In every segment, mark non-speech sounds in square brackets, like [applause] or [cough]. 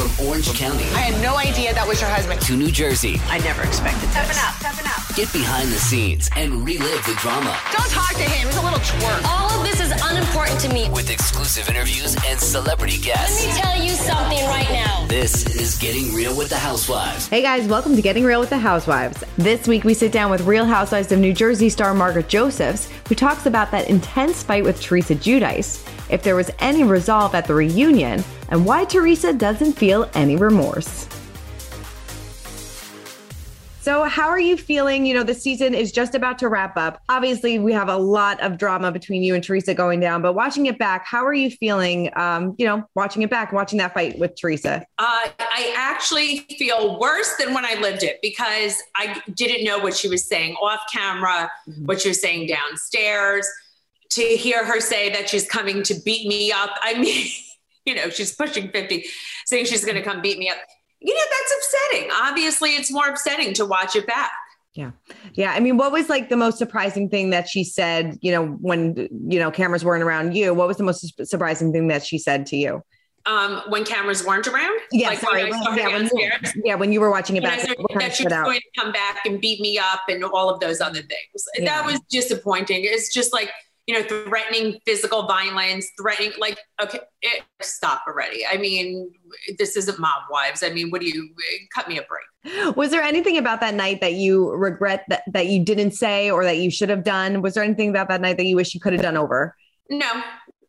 From Orange County I had no idea that was your husband. to New Jersey, I never expected this. Toughen up, toughen up. get behind the scenes and relive the drama Don't talk to him. He's a little twerp. All of this is unimportant to me. with exclusive interviews and celebrity guests. Let me tell you something right now. This is Getting Real with the Housewives. Hey guys, welcome to Getting Real with the Housewives. This week we sit down with Real Housewives of New Jersey star Margaret Josephs, who talks about that intense fight with Teresa Giudice, if there was any resolve at the reunion, and why Teresa doesn't feel any remorse. So, how are you feeling? You know, the season is just about to wrap up. Obviously, we have a lot of drama between you and Teresa going down, but watching it back, how are you feeling? Um, you know, watching it back, watching that fight with Teresa. Uh, I actually feel worse than when I lived it because I didn't know what she was saying off camera, what she was saying downstairs. To hear her say that she's coming to beat me up, I mean, [laughs] you know, she's pushing 50, saying she's going to come beat me up. You know, that's upsetting. Obviously, it's more upsetting to watch it back. Yeah. Yeah. I mean, what was like the most surprising thing that she said, you know, when, you know, cameras weren't around you? What was the most su- surprising thing that she said to you? Um, when cameras weren't around, Yeah. like sorry. when yeah, when you, yeah. When you were watching it back, that she was out? going to come back and beat me up and all of those other things. Yeah. That was disappointing. It's just like, you know, threatening physical violence, threatening, like, okay, it, stop already. I mean, this isn't mob wives. I mean, what do you cut me a break? Was there anything about that night that you regret that, that you didn't say or that you should have done? Was there anything about that night that you wish you could have done over? No,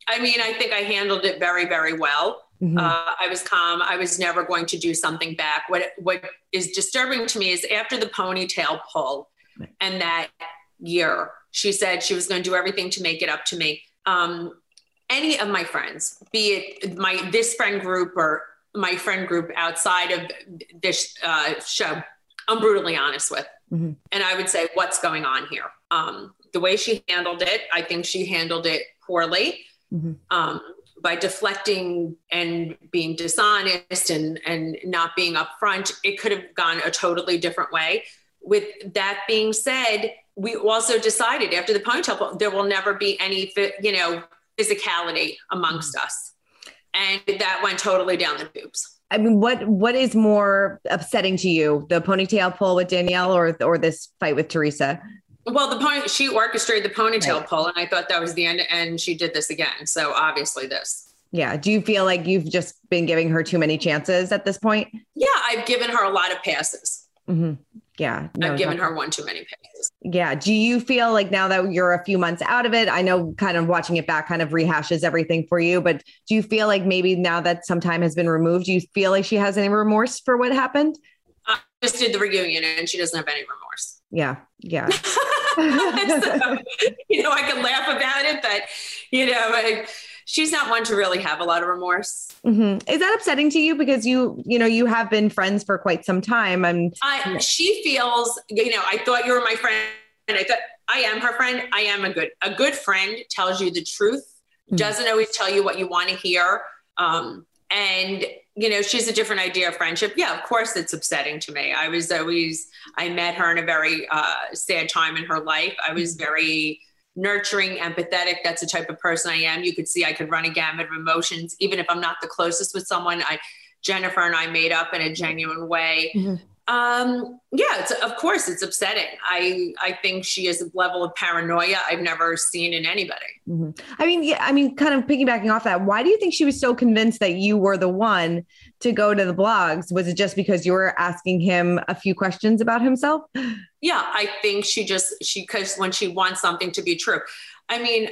I mean, I think I handled it very, very well. Mhm. Uh, I was calm. I was never going to do something back. What what is disturbing to me is after the ponytail pull, and that year, she said she was going to do everything to make it up to me. Um, any of my friends, be it my this friend group or my friend group outside of this uh, show, I'm brutally honest with, Mhm. and I would say, what's going on here? Um, the way she handled it, I think she handled it poorly Mhm. um, by deflecting and being dishonest and and not being upfront. It could have gone a totally different way. With that being said, we also decided after the ponytail, pull, there will never be any, you know, physicality amongst us, and that went totally down the tubes. I mean, what what is more upsetting to you, the ponytail pull with Danielle or or this fight with Teresa? Well, the pony, she orchestrated the ponytail Right. pull, and I thought that was the end, and she did this again. So obviously, this. Yeah. Do you feel like you've just been giving her too many chances at this point? Yeah, I've given her a lot of passes. Mhm. Yeah. no, I've given her one too many passes. Yeah. Do you feel like now that you're a few months out of it, I know kind of watching it back kind of rehashes everything for you, but do you feel like maybe now that some time has been removed, do you feel like she has any remorse for what happened? I just did the reunion, and she doesn't have any remorse. Yeah. Yeah. [laughs] so, you know, I can laugh about it, but you know, I, she's not one to really have a lot of remorse. Mhm. Is that upsetting to you? Because you, you know, you have been friends for quite some time. And I, she feels, you know, I thought you were my friend, and I thought I am her friend. I am a good, a good friend. Tells you the truth, Mhm. doesn't always tell you what you want to hear. Um, and you know, she's a different idea of friendship. Yeah, of course, it's upsetting to me. I was always, I met her in a very uh, sad time in her life. I was very nurturing, empathetic. That's the type of person I am. You could see I could run a gamut of emotions, even if I'm not the closest with someone. I, Jennifer and I made up in a genuine way. Mhm. Um, yeah, it's of course it's upsetting. I I think she is a level of paranoia I've never seen in anybody. Mm-hmm. I mean, yeah, I mean, kind of piggybacking off that, why do you think she was so convinced that you were the one to go to the blogs? Was it just because you were asking him a few questions about himself? Yeah, I think she just she because when she wants something to be true. I mean,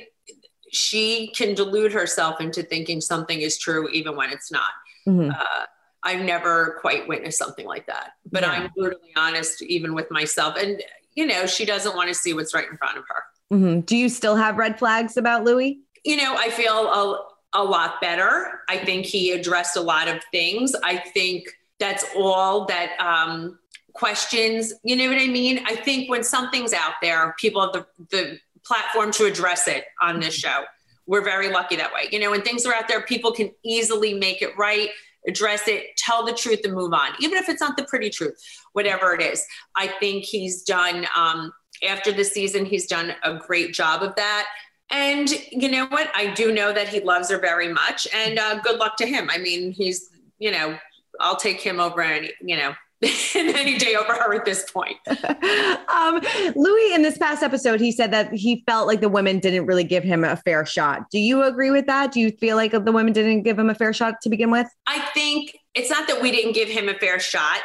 she can delude herself into thinking something is true even when it's not. Mm-hmm. Uh, I've never quite witnessed something like that. But yeah. I'm brutally honest, even with myself. And, you know, she doesn't want to see what's right in front of her. Mm-hmm. Do you still have red flags about Louis? You know, I feel a, a lot better. I think he addressed a lot of things. I think that's all that um, questions, you know what I mean? I think when something's out there, people have the, the platform to address it on this show. We're very lucky that way. You know, when things are out there, people can easily make it right address it, tell the truth, and move on, even if it's not the pretty truth, whatever it is. I think he's done, um, after the season, he's done a great job of that. And you know what? I do know that he loves her very much, and uh, good luck to him. I mean, he's, you know, I'll take him over any, you know, any day over her at this point. [laughs] um, Louis, in this past episode, he said that he felt like the women didn't really give him a fair shot. Do you agree with that? Do you feel like the women didn't give him a fair shot to begin with? I think it's not that we didn't give him a fair shot.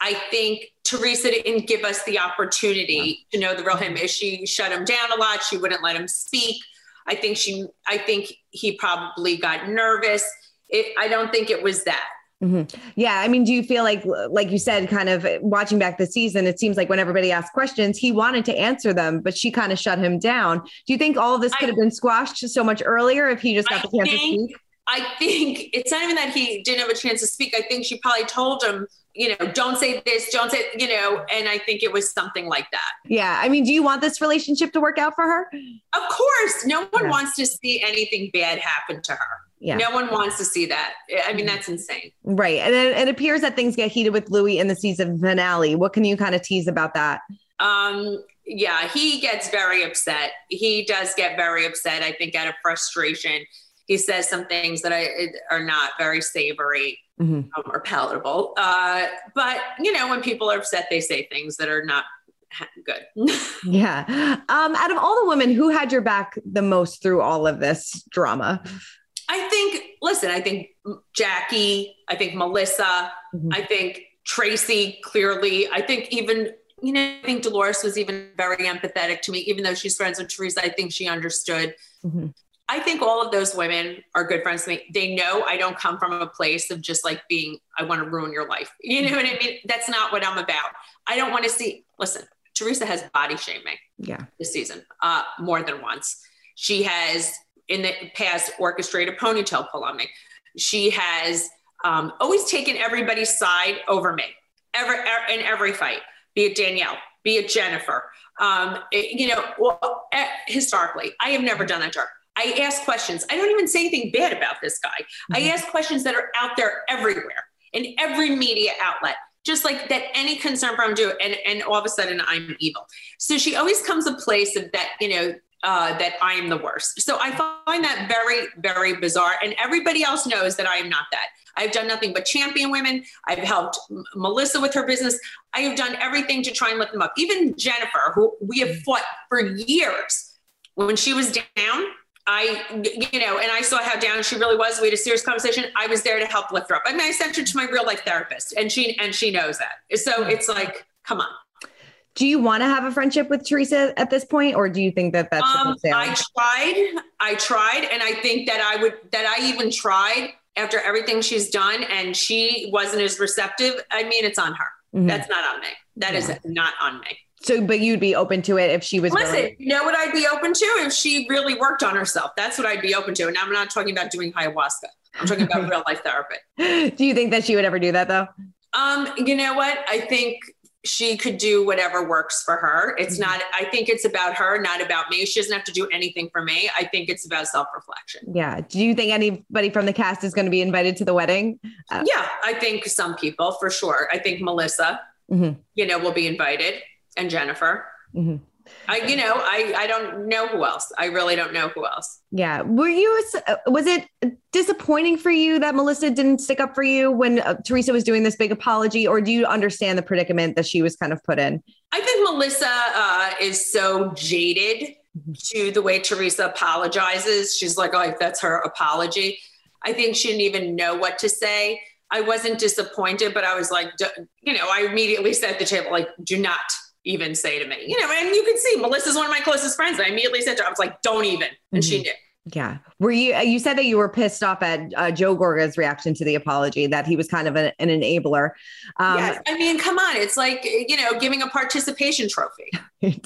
I think Teresa didn't give us the opportunity to know the real him. Is she shut him down a lot? She wouldn't let him speak. I think she. I think he probably got nervous. It, I don't think it was that. Mm-hmm. Yeah. I mean, do you feel like, like you said, kind of watching back the season, it seems like when everybody asked questions, he wanted to answer them, but she kind of shut him down. Do you think all of this could I, have been squashed so much earlier if he just got I the chance think, to speak? I think it's not even that he didn't have a chance to speak. I think she probably told him, you know, don't say this, don't say, you know, and I think it was something like that. Yeah. I mean, do you want this relationship to work out for her? Of course. No one yeah. wants to see anything bad happen to her. Yeah. No one wants to see that. I mean, that's insane. Right. And it, it appears that things get heated with Louis in the season finale. What can you kind of tease about that? Um, yeah, he gets very upset. He does get very upset, I think, out of frustration. He says some things that I, are not very savory mm-hmm. um, or palatable. Uh, but, you know, when people are upset, they say things that are not good. [laughs] yeah. Um, out of all the women, who had your back the most through all of this drama? I think, listen, I think Jackie, I think Melissa, mm-hmm. I think Tracy, clearly. I think even, you know, I think Dolores was even very empathetic to me, even though she's friends with Teresa. I think she understood. Mm-hmm. I think all of those women are good friends to me. They know I don't come from a place of just like being, I want to ruin your life. You know what I mean? That's not what I'm about. I don't want to see, listen, Teresa has body shaming. Yeah. This season, uh, more than once. She has in the past orchestrated ponytail pull on me. She has um, always taken everybody's side over me, ever, ever in every fight, be it Danielle, be it Jennifer. Um, it, you know, well, uh, historically, I have never done that to her. I ask questions. I don't even say anything bad about this guy. Mm-hmm. I ask questions that are out there everywhere in every media outlet just like that any concern from do and and all of a sudden i'm evil so she always comes a place of that you know uh, that I am the worst. So I find that very, very bizarre. And everybody else knows that I am not that. I've done nothing but champion women. I've helped M- Melissa with her business. I have done everything to try and lift them up. Even Jennifer, who we have fought for years, when she was down, I, you know, and I saw how down she really was. We had a serious conversation. I was there to help lift her up. I mean, I sent her to my real life therapist, and she and she knows that. So it's like, come on do you want to have a friendship with Teresa at this point, or do you think that that's? Um, I tried, I tried, and I think that I would that I even tried after everything she's done, and she wasn't as receptive. I mean, it's on her. Mm-hmm. That's not on me. That yeah. is not on me. So, but you'd be open to it if she was. Listen, you know what I'd be open to if she really worked on herself. That's what I'd be open to. And I'm not talking about doing ayahuasca. I'm talking about [laughs] real life therapy. Do you think that she would ever do that though? Um, you know what? I think she could do whatever works for her. It's mm-hmm. not, I think it's about her, not about me. She doesn't have to do anything for me. I think it's about self reflection. Yeah. Do you think anybody from the cast is going to be invited to the wedding? Uh, yeah, I think some people for sure. I think Melissa, mm-hmm. you know, will be invited and Jennifer. Mm-hmm. I, you know, I, I don't know who else. I really don't know who else. Yeah. Were you, uh, was it disappointing for you that Melissa didn't stick up for you when uh, Teresa was doing this big apology, or do you understand the predicament that she was kind of put in? I think Melissa uh, is so jaded to the way Teresa apologizes. She's like, oh, that's her apology. I think she didn't even know what to say. I wasn't disappointed, but I was like, you know, I immediately set the table, like, do not even say to me, you know, and you can see Melissa's one of my closest friends. And I immediately said to her, I was like, don't even. And mm-hmm. she did. Yeah. Were you, you said that you were pissed off at uh, Joe Gorga's reaction to the apology, that he was kind of an, an enabler. Um, yes. I mean, come on. It's like, you know, giving a participation trophy. [laughs]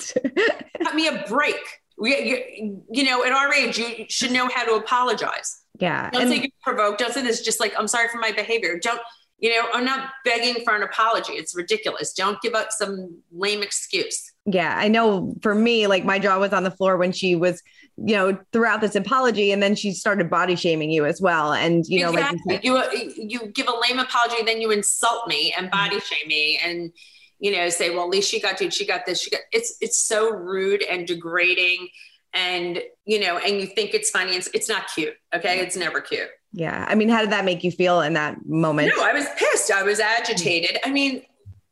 Cut me a break. We, you, you, know, at our age, you should know how to apologize. Yeah. Don't and, say you're provoked. Don't say this. Just like, I'm sorry for my behavior. Don't, you know, I'm not begging for an apology. It's ridiculous. Don't give up some lame excuse. Yeah. I know for me, like my jaw was on the floor when she was you know, throughout this apology, and then she started body shaming you as well. And you know, exactly. like you, you, uh, you give a lame apology, then you insult me and mm-hmm. body shame me, and you know, say, well, at least she got to, she got this, she got. It's it's so rude and degrading, and you know, and you think it's funny. It's it's not cute. Okay, it's never cute. Yeah, I mean, how did that make you feel in that moment? No, I was pissed. I was agitated. I mean,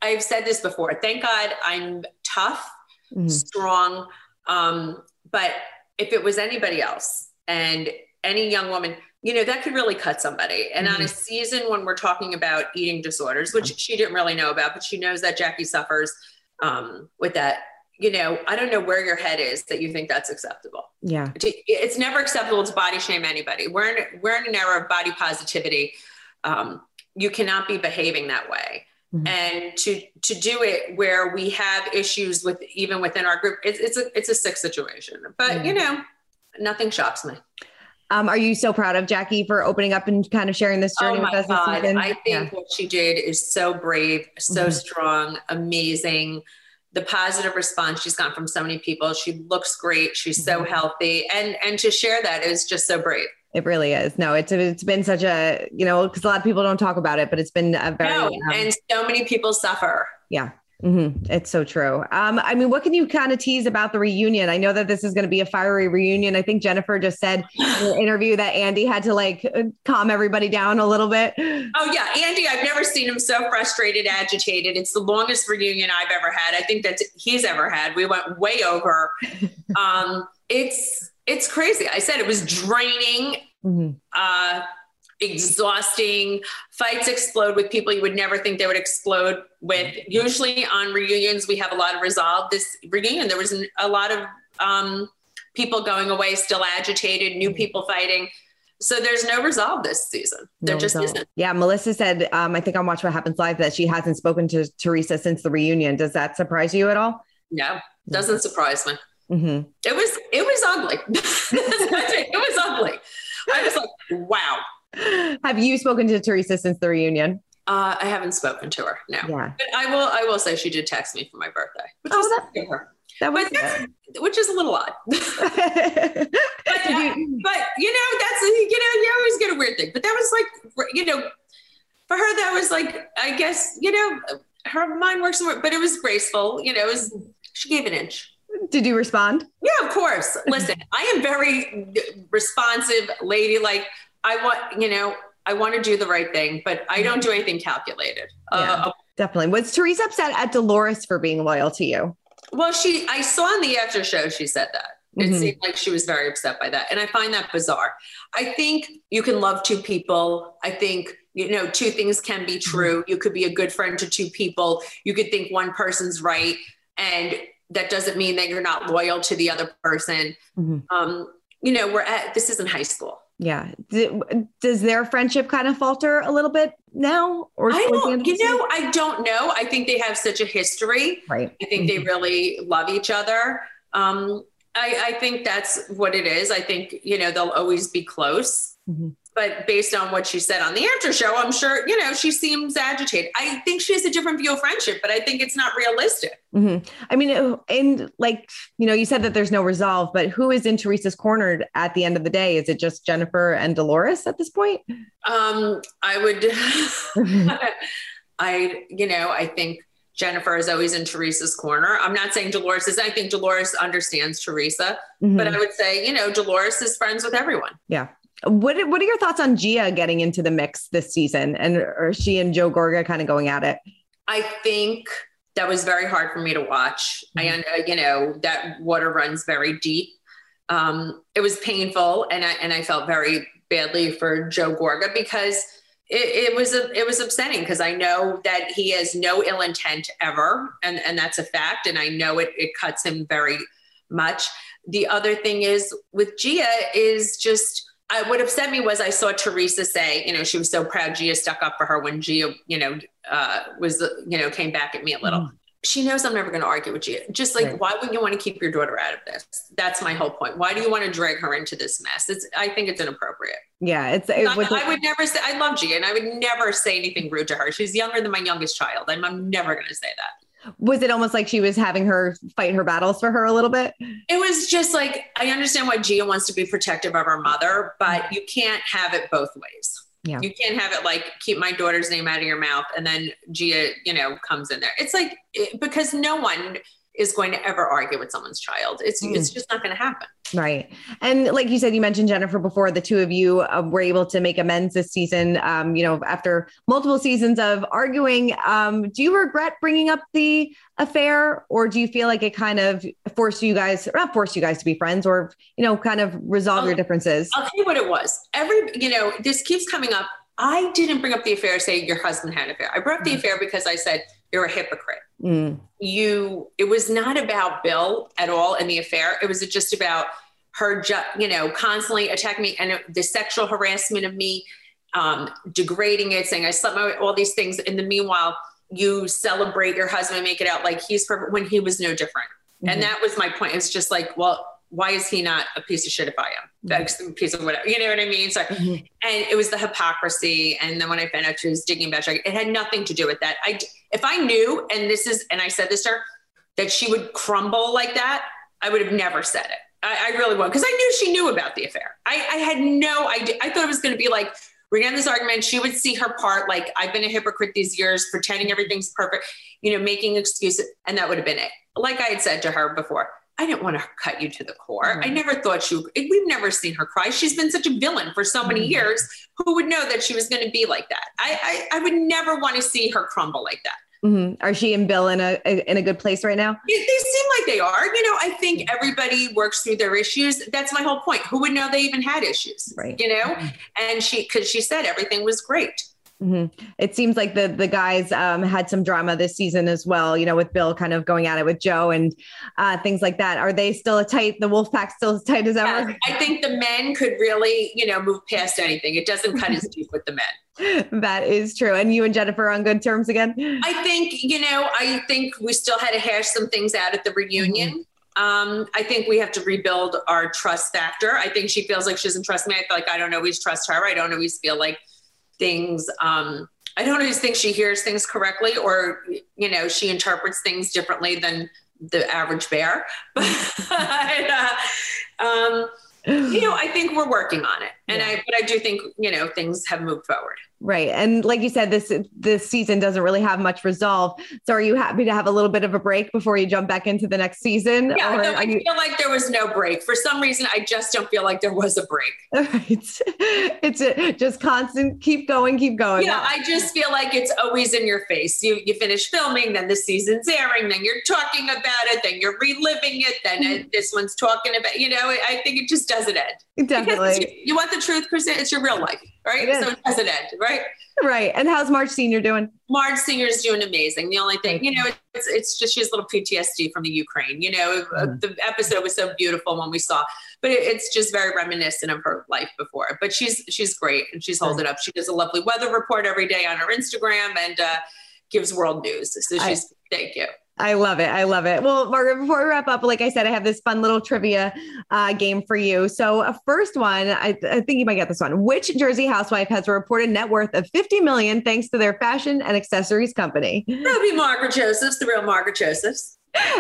I've said this before. Thank God I'm tough, mm-hmm. strong, um, but if it was anybody else and any young woman, you know, that could really cut somebody. And mm-hmm. on a mm-hmm. season when we're talking about eating disorders, which she didn't really know about, but she knows that Jackie suffers um, with that. You know, I don't know where your head is that you think that's acceptable. Yeah, it's never acceptable to body shame anybody. We're in we're in an era of body positivity. Um, you cannot be behaving that way. Mm-hmm. and to to do it where we have issues with even within our group it's, it's a it's a sick situation but mm-hmm. you know nothing shocks me um, are you so proud of Jackie for opening up and kind of sharing this journey oh with us God. this season? I think yeah. what she did is so brave, so mm-hmm. strong, amazing. The positive response she's gotten from so many people. She looks great. She's so mm-hmm. healthy, and and to share that is just so brave. It really is. No, it's it's been such a you know because a lot of people don't talk about it, but it's been a very no, um, and so many people suffer. Yeah, Mm-hmm. It's so true. Um, I mean, what can you kind of tease about the reunion? I know that this is going to be a fiery reunion. I think Jennifer just said in an interview that Andy had to like uh, calm everybody down a little bit. Oh yeah, Andy, I've never seen him so frustrated, agitated. It's the longest reunion I've ever had. I think that he's ever had. We went way over. [laughs] um, it's it's crazy. I said it was draining. Mm-hmm. Uh, exhausting. Fights explode with people you would never think they would explode with. Usually on reunions, we have a lot of resolve. This reunion, there was a lot of um, people going away still agitated, new people fighting. So there's no resolve this season. There no just resolve. isn't. Yeah, Melissa said, um, I think on Watch What Happens Live that she hasn't spoken to Teresa since the reunion. Does that surprise you at all? No, doesn't surprise me. Mm-hmm. It was it was ugly. [laughs] it was ugly. I was like, wow. Have you spoken to Teresa since the reunion? Uh, I haven't spoken to her. No, yeah. but I will. I will say she did text me for my birthday, which oh, that's her. That was which is a little odd. [laughs] [laughs] but, uh, you, but you know, that's you know, you always get a weird thing. But that was like, you know, for her, that was like, I guess, you know, her mind works, but it was graceful. You know, it was she gave an inch. Did you respond? Yeah, of course. Listen, I am very responsive, lady. Like I want, you know, I want to do the right thing, but I don't do anything calculated. Yeah, uh, definitely. Was Teresa upset at Dolores for being loyal to you? Well, she, I saw on the after show, she said that. It mm-hmm. seemed like she was very upset by that. And I find that bizarre. I think you can love two people. I think, you know, two things can be mm-hmm. true. You could be a good friend to two people. You could think one person's right. And that doesn't mean that you're not loyal to the other person. Mm-hmm. Um, you know, we're at, this isn't high school. Yeah. Does their friendship kind of falter a little bit now? Or I don't, you know, I don't know. I think they have such a history. Right. I think mm-hmm. they really love each other. Um, I, I, think that's what it is. I think, you know, they'll always be close. Mm-hmm but based on what she said on the after show, I'm sure, you know, she seems agitated. I think she has a different view of friendship, but I think it's not realistic. Mm-hmm. I mean, and like, you know, you said that there's no resolve, but who is in Teresa's corner at the end of the day? Is it just Jennifer and Dolores at this point? Um, I would, [laughs] I, you know, I think Jennifer is always in Teresa's corner. I'm not saying Dolores is. I think Dolores understands Teresa, Mhm. but I would say you know Dolores is friends with everyone. Yeah. What What are your thoughts on Gia getting into the mix this season, and or she and Joe Gorga kind of going at it? I think that was very hard for me to watch. I, you know, that water runs very deep. Um, it was painful, and I and I felt very badly for Joe Gorga because it, it was a, it was upsetting because I know that he has no ill intent ever, and and that's a fact, and I know it it cuts him very much. The other thing is with Gia is just. I, what upset me was I saw Teresa say, you know, she was so proud Gia stuck up for her when Gia, you know, uh, was, you know, came back at me a little. She knows I'm never going to argue with Gia. Just like, Right. why wouldn't you want to keep your daughter out of this? That's my whole point. Why do you want to drag her into this mess? It's, I think it's inappropriate. Yeah, it's it I, I would never say, I love Gia and I would never say anything rude to her. She's younger than my youngest child. I'm, I'm never going to say that. Was it almost like she was having her fight her battles for her a little bit? It was just like, I understand why Gia wants to be protective of her mother, but you can't have it both ways. Yeah. You can't have it like keep my daughter's name out of your mouth and then Gia, you know, comes in there. It's like because no one is going to ever argue with someone's child. It's Mm. it's just not going to happen. Right. And like you said, you mentioned Jennifer before, the two of you uh, were able to make amends this season, um, you know, after multiple seasons of arguing. Um, do you regret bringing up the affair or do you feel like it kind of forced you guys, or not forced you guys to be friends or, you know, kind of resolve your Um, differences? I'll tell you what it was. Every, you know, this keeps coming up. I didn't bring up the affair saying your husband had an affair. I brought up the affair because I said you're a hypocrite. Mm, you it was not about bill at all in the affair it was just about her ju- you know constantly attacking me and the sexual harassment of me um degrading it saying i slept my all these things in the meanwhile you celebrate your husband and make it out like he's perfect when he was no different Mhm. and that was my point it's just like well why is he not a piece of shit if I am? That's a piece of whatever, you know what I mean? So, Mhm. and it was the hypocrisy. And then when I found out she was digging back, it had nothing to do with that. I, if I knew, and this is, and I said this to her, that she would crumble like that, I would have never said it. I, I really would, because I knew she knew about the affair. I, I had no idea. I thought it was going to be like, we're going this argument. She would see her part, like, I've been a hypocrite these years, pretending everything's perfect, you know, making excuses. And that would have been it. Like I had said to her before, I didn't want to cut you to the core. I mm-hmm. never thought she, would, we've never seen her cry. She's been such a villain for so many mm-hmm. years. Who would know that she was going to be like that? I, I, I would never want to see her crumble like that. mhm. Are she and Bill in a in a good place right now? They, they seem like they are. You know, I think everybody works through their issues. That's my whole point. Who would know they even had issues? Right. You know, mm-hmm. and she because she said everything was great. Mhm. It seems like the the guys um, had some drama this season as well. You know, with Bill kind of going at it with Joe and uh, things like that. Are they still a tight? The Wolfpack still as tight as ever? Yes, I think the men could really, you know, move past anything. It doesn't cut as deep with the men. [laughs] that is true. And you and Jennifer are on good terms again. I think, you know, I think we still had to hash some things out at the reunion. Um, I think we have to rebuild our trust factor. I think she feels like she doesn't trust me. I feel like I don't always trust her. I don't always feel like things, um, I don't always think she hears things correctly or, you know, she interprets things differently than the average bear. [laughs] But, uh, um, you know, I think we're working on it. And I, but I do think, you know, things have moved forward. Right. And like you said, this this season doesn't really have much resolve. So are you happy to have a little bit of a break before you jump back into the next season? Yeah, Or no, I you- feel like there was no break. For some reason, I just don't feel like there was a break. [laughs] Right. It's a, just constant, keep going, keep going. Yeah, I just feel like it's always in your face. You you finish filming, then the season's airing, then you're talking about it, then you're reliving it, then Mm-hmm. this one's talking about. You know, I think it just doesn't end. Definitely. you want the truth, Kristen? It's your real life, right? It is. So it doesn't end, right? Right. And how's Marge Senior doing? Marge Senior's doing amazing. The only thing, you know, it's it's just she has a little PTSD from the Ukraine. You know, Mm. the episode was so beautiful when we saw, but it, it's just very reminiscent of her life before. But she's she's great and she's holding up. She does a lovely weather report every day on her Instagram and uh, gives world news. So I- she's thank you. I love it. I love it. Well, Margaret, before we wrap up, like I said, I have this fun little trivia uh, game for you. So, uh, first one, I, I think you might get this one. Which Jersey housewife has a reported net worth of 50 million thanks to their fashion and accessories company? Ruby Margaret Josephs, the real Margaret Josephs.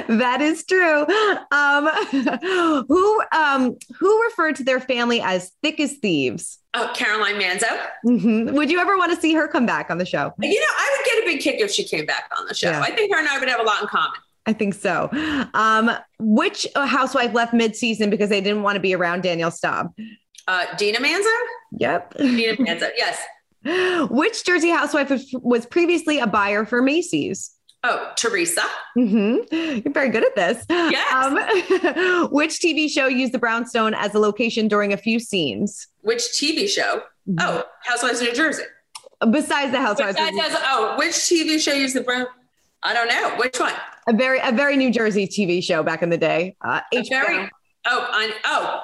that is true. Um, [laughs] who um, who referred to their family as thick as thieves? Oh, Caroline Manzo. Mhm. Would you ever want to see her come back on the show? You know, I would big kick if she came back on the show. Yeah. I think her and I would have a lot in common. I think so. Um, which housewife left mid-season because they didn't want to be around Danielle Staub? Uh, Dina Manzo? Yep. Dina Manzo, [laughs] yes. Which Jersey housewife was, was previously a buyer for Macy's? Oh, Teresa. Mm-hmm. You're very good at this. Yes. Um, [laughs] which TV show used the brownstone as a location during a few scenes? Which TV show? Mm-hmm. Oh, Housewives of New Jersey. Besides the Housewives, Besides, House- oh, which TV show used the brown? I don't know. Which one? a very a very New Jersey TV show back in the day. Uh, HBO. very. Oh, on. Oh,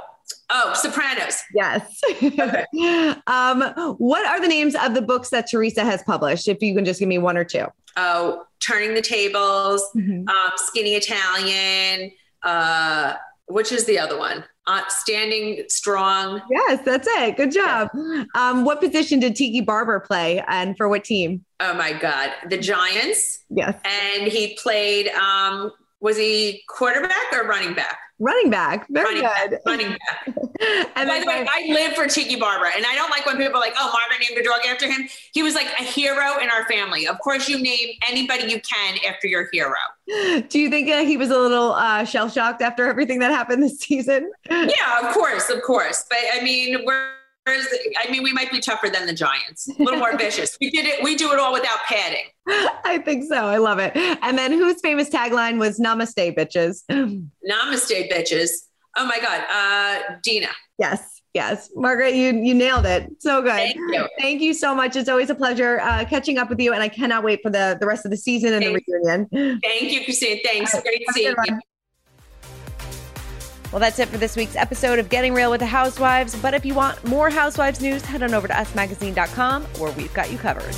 oh, Sopranos. Yes. [laughs] um, what are the names of the books that Teresa has published? If you can just give me one or two. Oh, Turning the Tables. Mm-hmm. Um, Skinny Italian. Uh, which is the other one? Uh, Standing Strong. Yes, that's it. Good job. Um, what position did Tiki Barber play and for what team? Oh my God, the Giants. Yes. And he played. Um, was he quarterback or running back? Running back. Very running good. back. Running back. [laughs] And By the way, I live for Tiki Barber, and I don't like when people are like, "Oh, Margaret named a dog after him." He was like a hero in our family. Of course, you name anybody you can after your hero. do you think uh, he was a little uh, shell shocked after everything that happened this season? Yeah, of course, of course. But I mean, we're. I mean, we might be tougher than the Giants, a little more vicious. We did it. We do it all without padding. [laughs] I think so. I love it. And then whose famous tagline was "Namaste, bitches"? [clears throat] Namaste, bitches. Oh my God, uh, Dina. Yes, yes, Margaret, you you nailed it. So good. Thank you. Thank you so much. It's always a pleasure uh, catching up with you, and I cannot wait for the the rest of the season and Thank the reunion. Thank you, Christine. Thanks. Right, Great seeing you. Well, that's it for this week's episode of Getting Real with the Housewives. But if you want more Housewives news, head on over to usmagazine.com where we've got you covered.